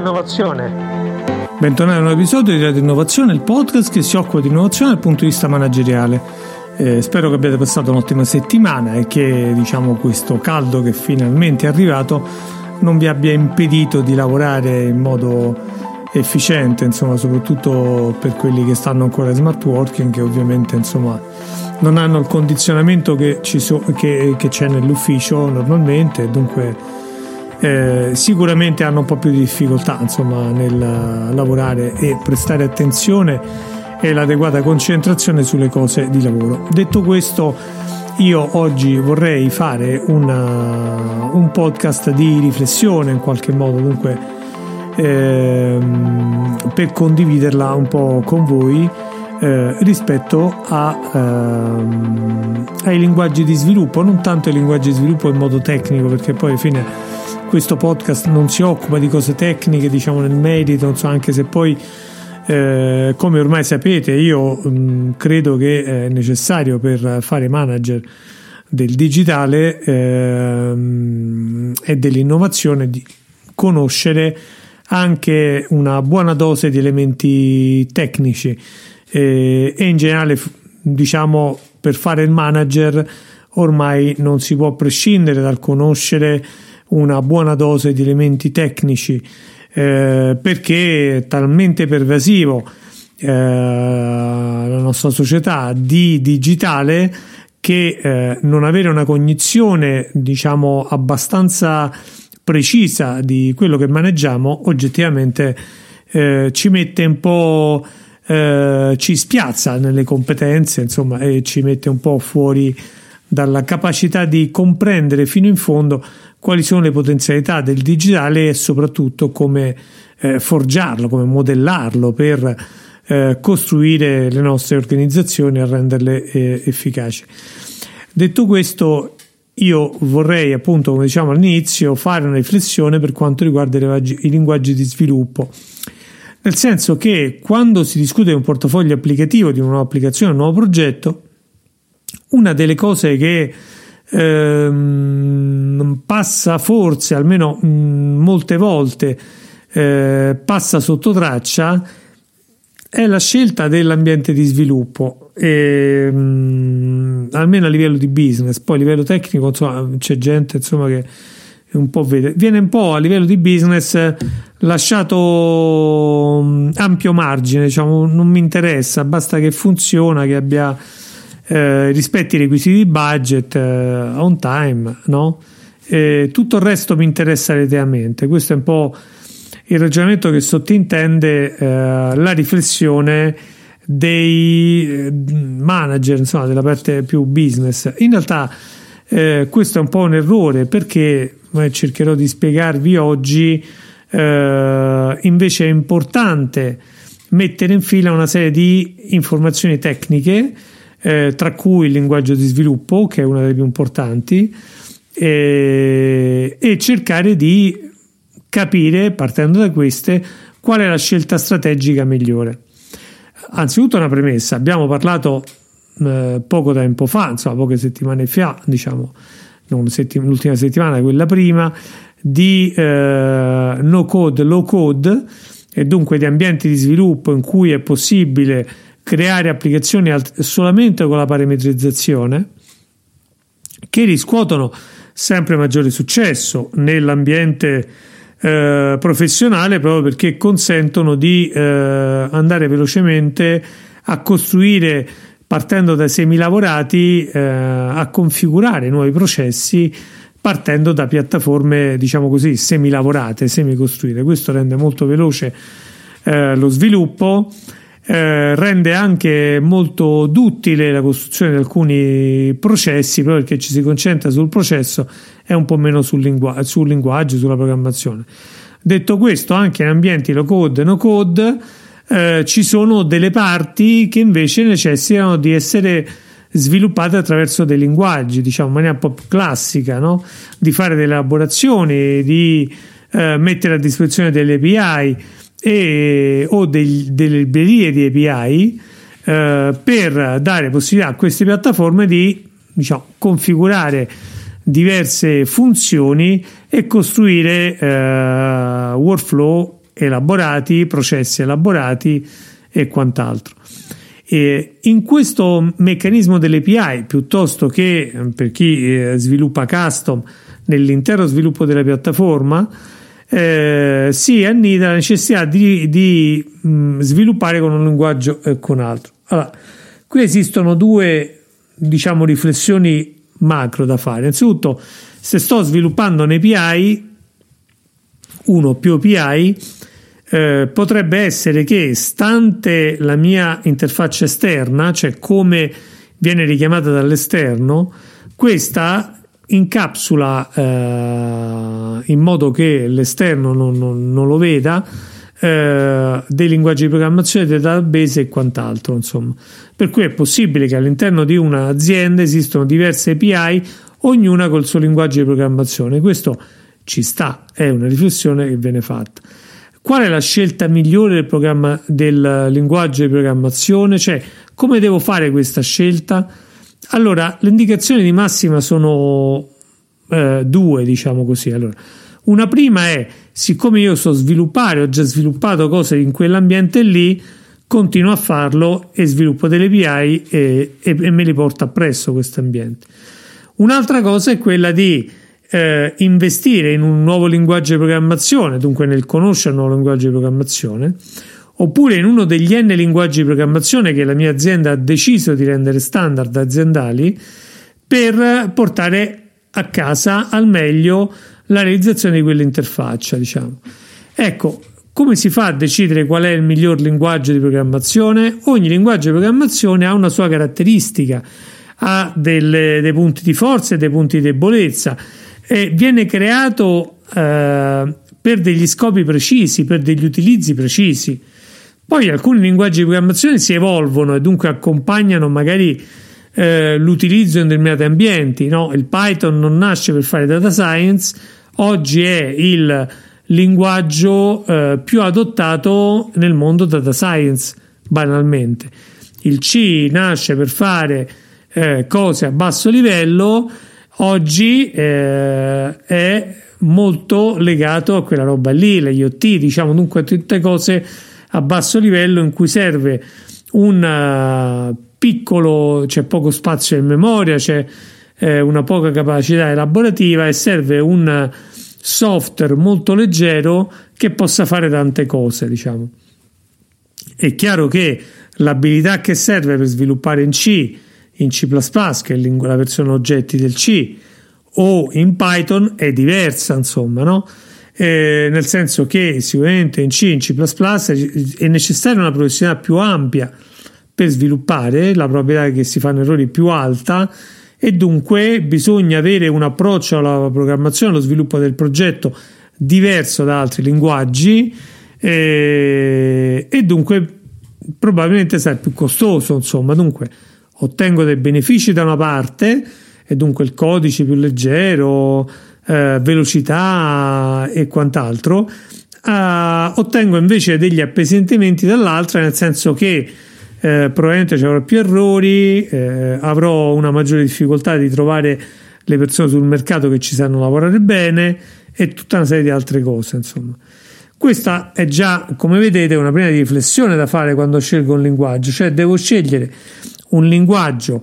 Innovazione. Bentornati a un nuovo episodio di Radio Innovazione, il podcast che si occupa di innovazione dal punto di vista manageriale. Eh, spero che abbiate passato un'ottima settimana e che diciamo, questo caldo che finalmente è arrivato non vi abbia impedito di lavorare in modo efficiente, insomma, soprattutto per quelli che stanno ancora in smart working, che ovviamente insomma, non hanno il condizionamento che, so, che, che c'è nell'ufficio normalmente, dunque eh, sicuramente hanno un po' più di difficoltà insomma, nel lavorare e prestare attenzione e l'adeguata concentrazione sulle cose di lavoro. Detto questo, io oggi vorrei fare una, un podcast di riflessione in qualche modo, dunque ehm, per condividerla un po' con voi. Eh, rispetto a, ehm, ai linguaggi di sviluppo, non tanto ai linguaggi di sviluppo in modo tecnico, perché poi alla fine questo podcast non si occupa di cose tecniche, diciamo nel merito, insomma, anche se poi eh, come ormai sapete io mh, mm, credo che è necessario per fare manager del digitale eh, e dell'innovazione di conoscere anche una buona dose di elementi tecnici. Eh, e in generale diciamo per fare il manager ormai non si può prescindere dal conoscere una buona dose di elementi tecnici eh, perché è talmente pervasivo eh, la nostra società di digitale che eh, non avere una cognizione diciamo abbastanza precisa di quello che maneggiamo oggettivamente eh, ci mette un po' eh, ci spiazza nelle competenze insomma e ci mette un po' fuori dalla capacità di comprendere fino in fondo quali sono le potenzialità del digitale e soprattutto come eh, forgiarlo, come modellarlo per eh, costruire le nostre organizzazioni e renderle eh, efficaci. Detto questo, io vorrei appunto, come diciamo all'inizio, fare una riflessione per quanto riguarda i linguaggi, di sviluppo. Nel senso che quando si discute di un portafoglio applicativo, di una nuova applicazione, un nuovo progetto, una delle cose che ehm, passa forse, almeno mh, molte volte, eh, passa sotto traccia, è la scelta dell'ambiente di sviluppo, e, mh, almeno a livello di business, poi a livello tecnico insomma, c'è gente insomma, che un po' vede, viene un po' a livello di business lasciato ampio margine, diciamo, non mi interessa, basta che funziona, che abbia eh, rispetti i requisiti di budget, eh, on time, no? E tutto il resto mi interessa relativamente. Questo è un po' il ragionamento che sottintende eh, la riflessione dei eh, manager, insomma, della parte più business. In realtà eh, questo è un po' un errore perché cercherò di spiegarvi oggi. Eh, invece è importante mettere in fila una serie di informazioni tecniche eh, tra cui il linguaggio di sviluppo, che è una delle più importanti, eh, e cercare di capire, partendo da queste, qual è la scelta strategica migliore. Anzitutto una premessa, abbiamo parlato eh, poco tempo fa, insomma poche settimane fa, diciamo settim- l'ultima settimana, quella prima, di eh, no code, low code e dunque di ambienti di sviluppo in cui è possibile creare applicazioni solamente con la parametrizzazione che riscuotono sempre maggiore successo nell'ambiente eh, professionale proprio perché consentono di eh, andare velocemente a costruire partendo da semilavorati eh, a configurare nuovi processi partendo da piattaforme diciamo così semilavorate, semi-costruite. Questo rende molto veloce eh, lo sviluppo eh, rende anche molto duttile la costruzione di alcuni processi proprio perché ci si concentra sul processo e un po' meno sul, lingu- sul linguaggio, sulla programmazione. Detto questo, anche in ambienti low code e no code eh, ci sono delle parti che invece necessitano di essere sviluppate attraverso dei linguaggi, diciamo in maniera un po' più classica, no? di fare delle elaborazioni, di eh, mettere a disposizione delle API e, o degli, delle librerie di API eh, per dare possibilità a queste piattaforme di diciamo, configurare diverse funzioni e costruire eh, workflow elaborati, processi elaborati e quant'altro. E in questo meccanismo delle API, piuttosto che per chi eh, sviluppa custom nell'intero sviluppo della piattaforma, eh, si annida la necessità di, di mh, sviluppare con un linguaggio e con altro. Allora, qui esistono due diciamo riflessioni macro da fare. Innanzitutto, se sto sviluppando un API, uno più API, eh, potrebbe essere che, stante la mia interfaccia esterna, cioè come viene richiamata dall'esterno, questa incapsula eh, in modo che l'esterno non, non, non lo veda eh, dei linguaggi di programmazione, dei database e quant'altro. Insomma. Per cui è possibile che all'interno di un'azienda esistano diverse API, ognuna col suo linguaggio di programmazione. Questo ci sta, è una riflessione che viene fatta. Qual è la scelta migliore del, del linguaggio di programmazione? Cioè, come devo fare questa scelta? Allora, le indicazioni di massima sono eh, due, diciamo così. Allora, una prima è, siccome io so sviluppare, ho già sviluppato cose in quell'ambiente lì, continuo a farlo e sviluppo delle API e, e, e me li porto appresso questo ambiente. Un'altra cosa è quella di eh, investire in un nuovo linguaggio di programmazione, dunque nel conoscere un nuovo linguaggio di programmazione, oppure in uno degli N linguaggi di programmazione che la mia azienda ha deciso di rendere standard aziendali per portare a casa al meglio la realizzazione di quell'interfaccia, diciamo. Ecco, come si fa a decidere qual è il miglior linguaggio di programmazione? Ogni linguaggio di programmazione ha una sua caratteristica, ha delle, dei punti di forza e dei punti di debolezza e viene creato eh, per degli scopi precisi, per degli utilizzi precisi. Poi alcuni linguaggi di programmazione si evolvono e dunque accompagnano magari eh, l'utilizzo in determinati ambienti. No? Il Python non nasce per fare data science, oggi è il linguaggio eh, più adottato nel mondo data science, banalmente. Il C nasce per fare eh, cose a basso livello, oggi eh, è molto legato a quella roba lì, l'IoT, diciamo dunque tutte cose a basso livello in cui serve un eh, piccolo, c'è poco spazio in memoria, c'è eh, una poca capacità elaborativa e serve un software molto leggero che possa fare tante cose, diciamo. È chiaro che l'abilità che serve per sviluppare in C, in C++, che è la versione oggetti del C, o in Python è diversa, insomma, no? Eh, nel senso che sicuramente in C in C è necessaria una professionalità più ampia per sviluppare, la probabilità che si fanno errori più alta e dunque bisogna avere un approccio alla programmazione, allo sviluppo del progetto diverso da altri linguaggi eh, e dunque probabilmente sarà più costoso, insomma, dunque ottengo dei benefici da una parte e dunque il codice più leggero, eh, velocità e quant'altro, eh, ottengo invece degli appesantimenti dall'altra, nel senso che eh, probabilmente ci avrò più errori, eh, avrò una maggiore difficoltà di trovare le persone sul mercato che ci sanno lavorare bene e tutta una serie di altre cose, insomma. Questa è già, come vedete, una prima riflessione da fare quando scelgo un linguaggio, cioè devo scegliere un linguaggio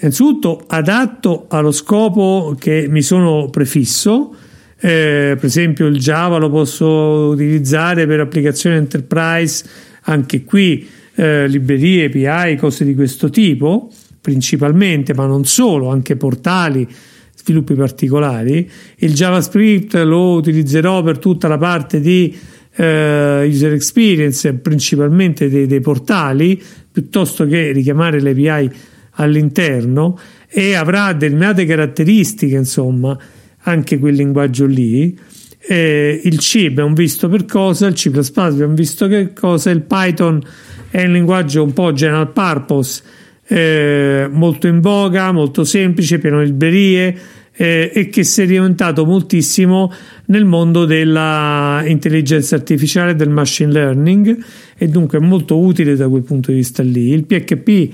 Innanzitutto adatto allo scopo che mi sono prefisso, eh, per esempio il Java lo posso utilizzare per applicazioni enterprise, anche qui eh, librerie, API, cose di questo tipo, principalmente, ma non solo, anche portali, sviluppi particolari. Il JavaScript lo utilizzerò per tutta la parte di eh, user experience, principalmente dei, dei portali, piuttosto che richiamare le API all'interno e avrà determinate caratteristiche, insomma, anche quel linguaggio lì. Eh, il C abbiamo visto per cosa, il C abbiamo visto che cosa, il Python è un linguaggio un po' general purpose, eh, molto in voga, molto semplice, pieno di librerie eh, e che si è diventato moltissimo nel mondo dell'intelligenza artificiale, del machine learning e dunque è molto utile da quel punto di vista lì. Il PHP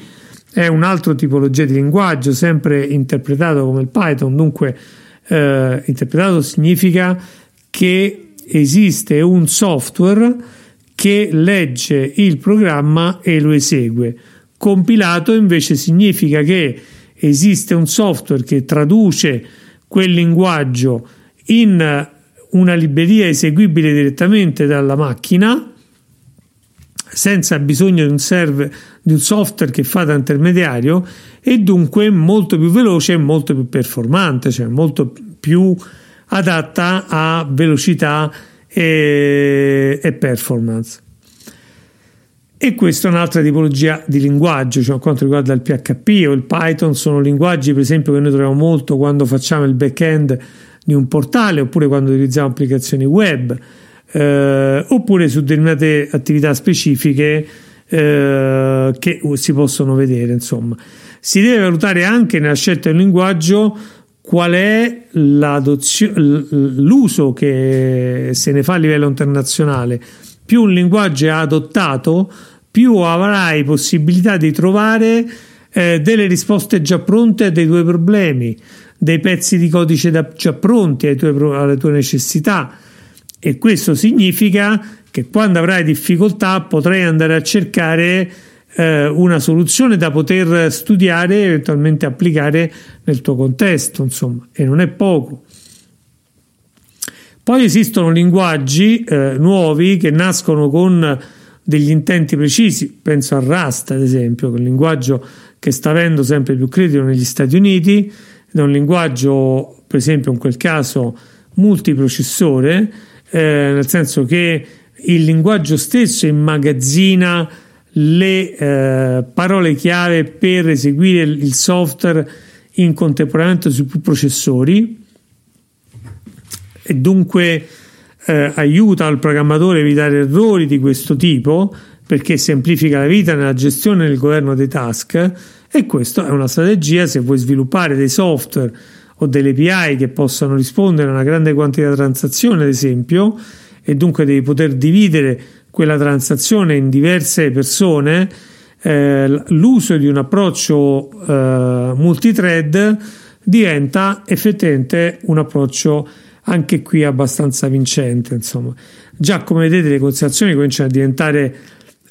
è un'altra tipologia di linguaggio, sempre interpretato come il Python, dunque Eh, interpretato significa che esiste un software che legge il programma e lo esegue. Compilato invece significa che esiste un software che traduce quel linguaggio in una libreria eseguibile direttamente dalla macchina senza bisogno di un, server, di un software che fa da intermediario e dunque molto più veloce e molto più performante, cioè molto più adatta a velocità e, e performance. E questa è un'altra tipologia di linguaggio, cioè quanto riguarda il PHP o il Python, sono linguaggi per esempio che noi troviamo molto quando facciamo il back-end di un portale oppure quando utilizziamo applicazioni web eh, oppure su determinate attività specifiche eh, che si possono vedere. Insomma, si deve valutare anche nella scelta del linguaggio qual è l'uso che se ne fa a livello internazionale. Più un linguaggio è adottato, più avrai possibilità di trovare eh, delle risposte già pronte a dei tuoi problemi, dei pezzi di codice da, già pronti tuoi, alle tue necessità e questo significa che quando avrai difficoltà potrai andare a cercare eh, una soluzione da poter studiare e eventualmente applicare nel tuo contesto, insomma, e non è poco. Poi esistono linguaggi eh, nuovi che nascono con degli intenti precisi, penso a Rust ad esempio, che è un linguaggio che sta avendo sempre più credito negli Stati Uniti, ed è un linguaggio, per esempio in quel caso, multiprocessore, eh, nel senso che il linguaggio stesso immagazzina le eh, parole chiave per eseguire il software in contemporaneamente su più processori. E dunque eh, aiuta il programmatore a evitare errori di questo tipo perché semplifica la vita nella gestione e nel governo dei task. E questa è una strategia se vuoi sviluppare dei software o delle API che possano rispondere a una grande quantità di transazioni, ad esempio, e dunque devi poter dividere quella transazione in diverse persone, eh, l'uso di un approccio eh, multithread diventa effettivamente un approccio anche qui abbastanza vincente. Insomma. Già come vedete le considerazioni cominciano a diventare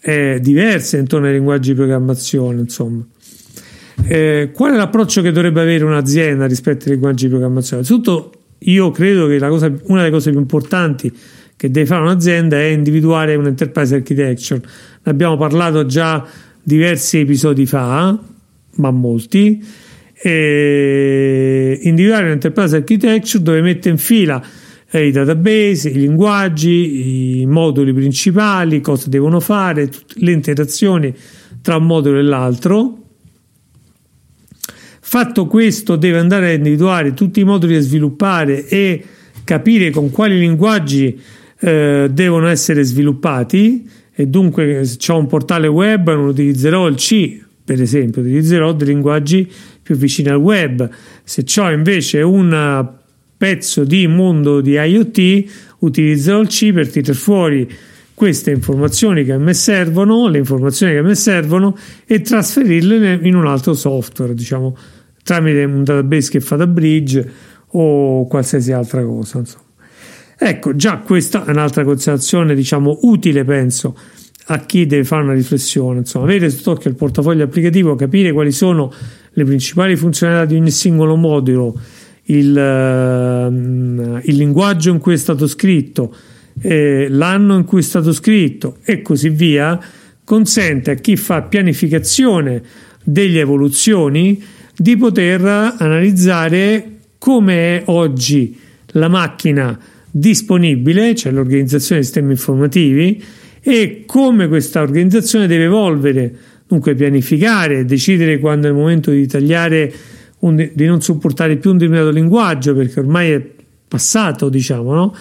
eh, diverse intorno ai linguaggi di programmazione. Insomma. Eh, qual è l'approccio che dovrebbe avere un'azienda rispetto ai linguaggi di programmazione? Innanzitutto, io credo che cosa, una delle cose più importanti che deve fare un'azienda è individuare un enterprise architecture. Ne abbiamo parlato già diversi episodi fa, ma molti. E individuare un enterprise architecture dove mette in fila eh, i database, i linguaggi, i moduli principali, cosa devono fare, le interazioni tra un modulo e l'altro Fatto questo, deve andare a individuare tutti i moduli da sviluppare e capire con quali linguaggi eh, devono essere sviluppati e dunque se ho un portale web non utilizzerò il C, per esempio, utilizzerò dei linguaggi più vicini al web. Se ho invece un pezzo di mondo di IoT, utilizzerò il C per tirare fuori queste informazioni che a me servono, le informazioni che a me servono e trasferirle in un altro software, diciamo tramite un database che fa da bridge o qualsiasi altra cosa. Insomma. Ecco, già questa è un'altra considerazione, diciamo, utile, penso, a chi deve fare una riflessione. Insomma, avere sott'occhio il portafoglio applicativo, capire quali sono le principali funzionalità di ogni singolo modulo, il, uh, il linguaggio in cui è stato scritto, eh, l'anno in cui è stato scritto e così via, consente a chi fa pianificazione delle evoluzioni di poter analizzare come è oggi la macchina disponibile, cioè l'organizzazione dei sistemi informativi, e come questa organizzazione deve evolvere, dunque pianificare, decidere quando è il momento di tagliare, un, di non supportare più un determinato linguaggio perché ormai è passato, diciamo, no?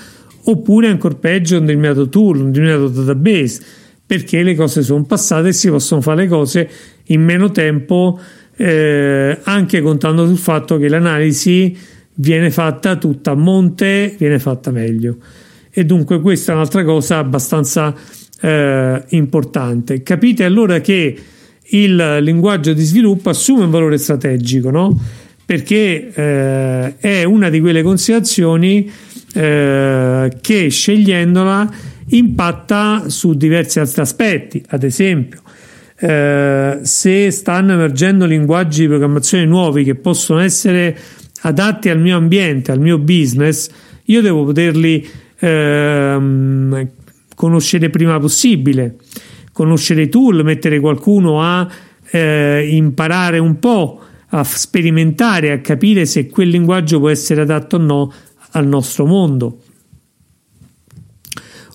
oppure ancora peggio un determinato tool, un determinato database, perché le cose sono passate e si possono fare le cose in meno tempo eh, anche contando sul fatto che l'analisi viene fatta tutta a monte, viene fatta meglio. E dunque questa è un'altra cosa abbastanza eh, importante. Capite allora che il linguaggio di sviluppo assume un valore strategico, no? perché eh, è una di quelle considerazioni eh, che scegliendola impatta su diversi altri aspetti, ad esempio eh, se stanno emergendo linguaggi di programmazione nuovi che possono essere adatti al mio ambiente, al mio business, io devo poterli ehm, conoscere prima possibile, conoscere i tool, mettere qualcuno a eh, imparare un po', a sperimentare, a capire se quel linguaggio può essere adatto o no al nostro mondo.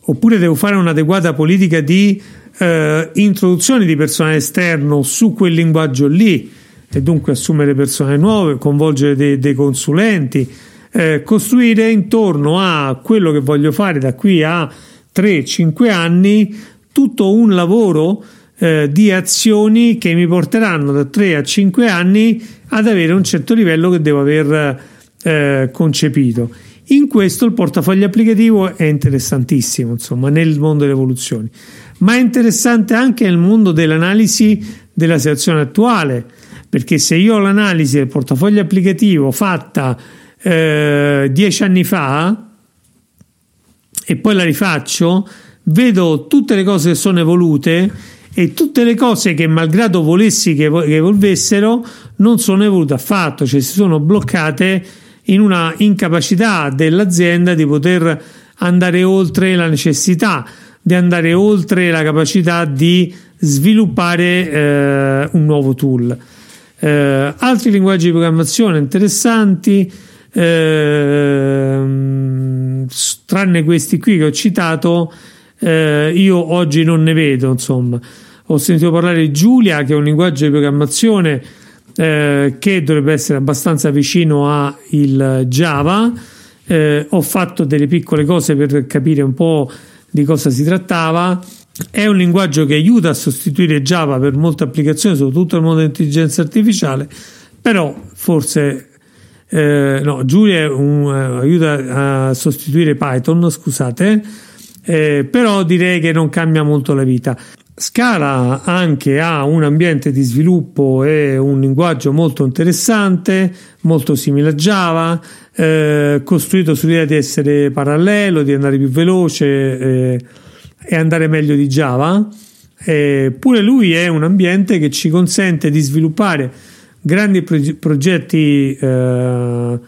Oppure devo fare un'adeguata politica di eh, introduzione di personale esterno su quel linguaggio lì e dunque assumere persone nuove, coinvolgere dei, dei consulenti, eh, costruire intorno a quello che voglio fare da qui a 3-5 anni tutto un lavoro eh, di azioni che mi porteranno da 3 a 5 anni ad avere un certo livello che devo aver eh, concepito. In questo il portafoglio applicativo è interessantissimo, insomma, nel mondo delle evoluzioni ma è interessante anche nel mondo dell'analisi della situazione attuale, perché se io ho l'analisi del portafoglio applicativo fatta eh, dieci anni fa e poi la rifaccio, vedo tutte le cose che sono evolute e tutte le cose che malgrado volessi che, che evolvessero non sono evolute affatto, cioè si sono bloccate in una incapacità dell'azienda di poter andare oltre la necessità di andare oltre la capacità di sviluppare eh, un nuovo tool. Eh, altri linguaggi di programmazione interessanti, eh, tranne questi qui che ho citato, eh, io oggi non ne vedo, insomma. Ho sentito parlare di Julia, che è un linguaggio di programmazione eh, che dovrebbe essere abbastanza vicino a il Java. Eh, ho fatto delle piccole cose per capire un po' di cosa si trattava. È un linguaggio che aiuta a sostituire Java per molte applicazioni, soprattutto nel mondo dell'intelligenza artificiale, però forse eh, no, Julia un, uh, aiuta a sostituire Python, scusate, eh, però direi che non cambia molto la vita. Scala anche ha un ambiente di sviluppo e un linguaggio molto interessante, molto simile a Java, eh, costruito sull'idea di essere parallelo, di andare più veloce eh, e andare meglio di Java. Eh, pure lui è un ambiente che ci consente di sviluppare grandi pro- progetti eh,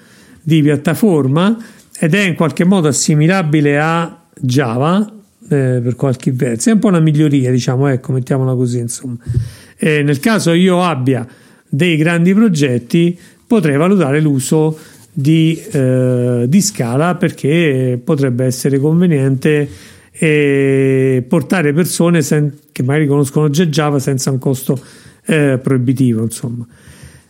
di piattaforma ed è in qualche modo assimilabile a Java eh, per qualche verso. È un po' una miglioria, diciamo, ecco, mettiamola così, insomma. E nel caso io abbia dei grandi progetti, potrei valutare l'uso di, eh, di Scala perché potrebbe essere conveniente portare persone sen- che magari conoscono già Java senza un costo eh, proibitivo, insomma.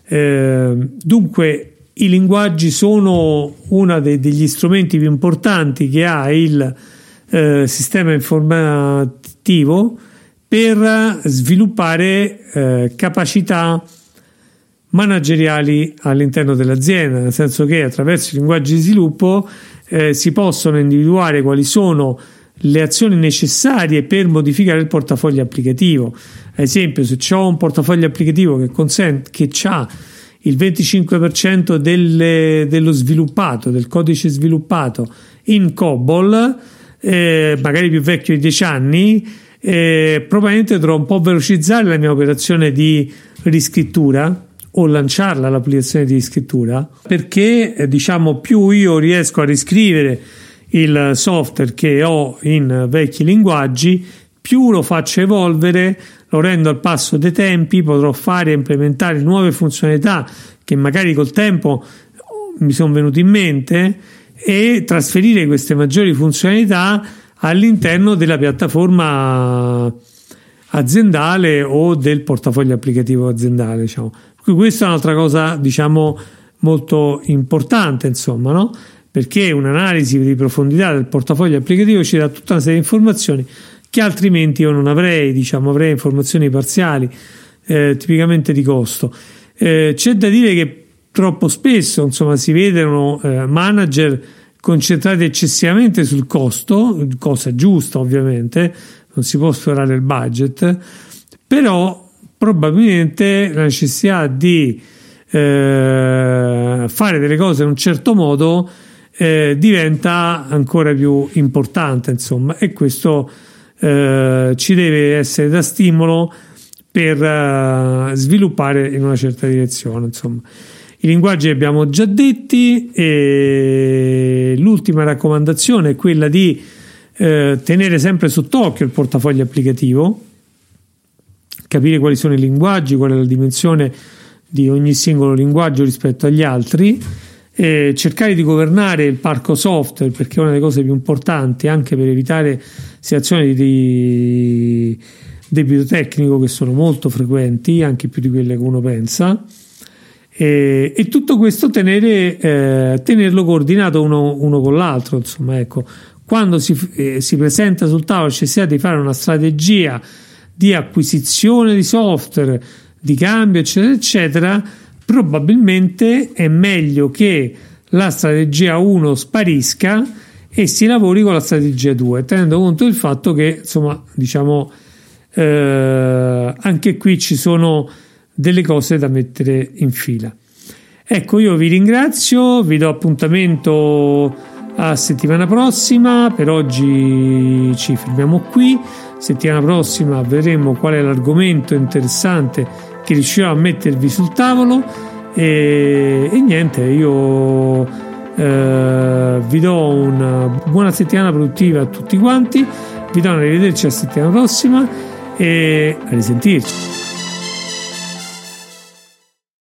Eh, dunque, i linguaggi sono uno degli strumenti più importanti che ha il eh, sistema informativo per sviluppare eh, capacità manageriali all'interno dell'azienda, nel senso che attraverso i linguaggi di sviluppo eh, si possono individuare quali sono le azioni necessarie per modificare il portafoglio applicativo. Ad esempio, se ho un portafoglio applicativo che consente che ha il 25% delle, dello sviluppato, del codice sviluppato in COBOL, eh, magari più vecchio di 10 anni, eh, probabilmente dovrò un po' velocizzare la mia operazione di riscrittura o lanciarla l'applicazione di riscrittura perché eh, diciamo più io riesco a riscrivere il software che ho in vecchi linguaggi più lo faccio evolvere lo rendo al passo dei tempi potrò fare e implementare nuove funzionalità che magari col tempo mi sono venute in mente e trasferire queste maggiori funzionalità all'interno della piattaforma aziendale o del portafoglio applicativo aziendale. Diciamo. Questa è un'altra cosa, diciamo, molto importante, insomma, no? Perché un'analisi di profondità del portafoglio applicativo ci dà tutta una serie di informazioni che altrimenti io non avrei, diciamo, avrei informazioni parziali, eh, tipicamente di costo. Eh, c'è da dire che troppo spesso insomma, si vedono eh, manager concentrati eccessivamente sul costo, cosa giusta ovviamente, non si può sforare il budget, però probabilmente la necessità di eh, fare delle cose in un certo modo eh, diventa ancora più importante, insomma, e questo eh, ci deve essere da stimolo per uh, sviluppare in una certa direzione, insomma. I linguaggi li abbiamo già detti e l'ultima raccomandazione è quella di eh, tenere sempre sott'occhio il portafoglio applicativo, capire quali sono i linguaggi, qual è la dimensione di ogni singolo linguaggio rispetto agli altri, eh, cercare di governare il parco software perché è una delle cose più importanti anche per evitare situazioni di debito tecnico che sono molto frequenti, anche più di quelle che uno pensa. E, e tutto questo tenere, eh, tenerlo coordinato uno, uno, con l'altro. Insomma, ecco, quando si, eh, si presenta sul tavolo la necessità di fare una strategia di acquisizione di software, di cambio, eccetera, eccetera, probabilmente è meglio che la strategia 1 sparisca e si lavori con la strategia 2, tenendo conto del fatto che, insomma, diciamo, eh, anche qui ci sono delle cose da mettere in fila. Ecco, io vi ringrazio, vi do appuntamento a settimana prossima, per oggi ci fermiamo qui, settimana prossima vedremo qual è l'argomento interessante che riuscirò a mettervi sul tavolo e, e niente, io eh, vi do una buona settimana produttiva a tutti quanti, vi do una rivederci la settimana prossima e a risentirci.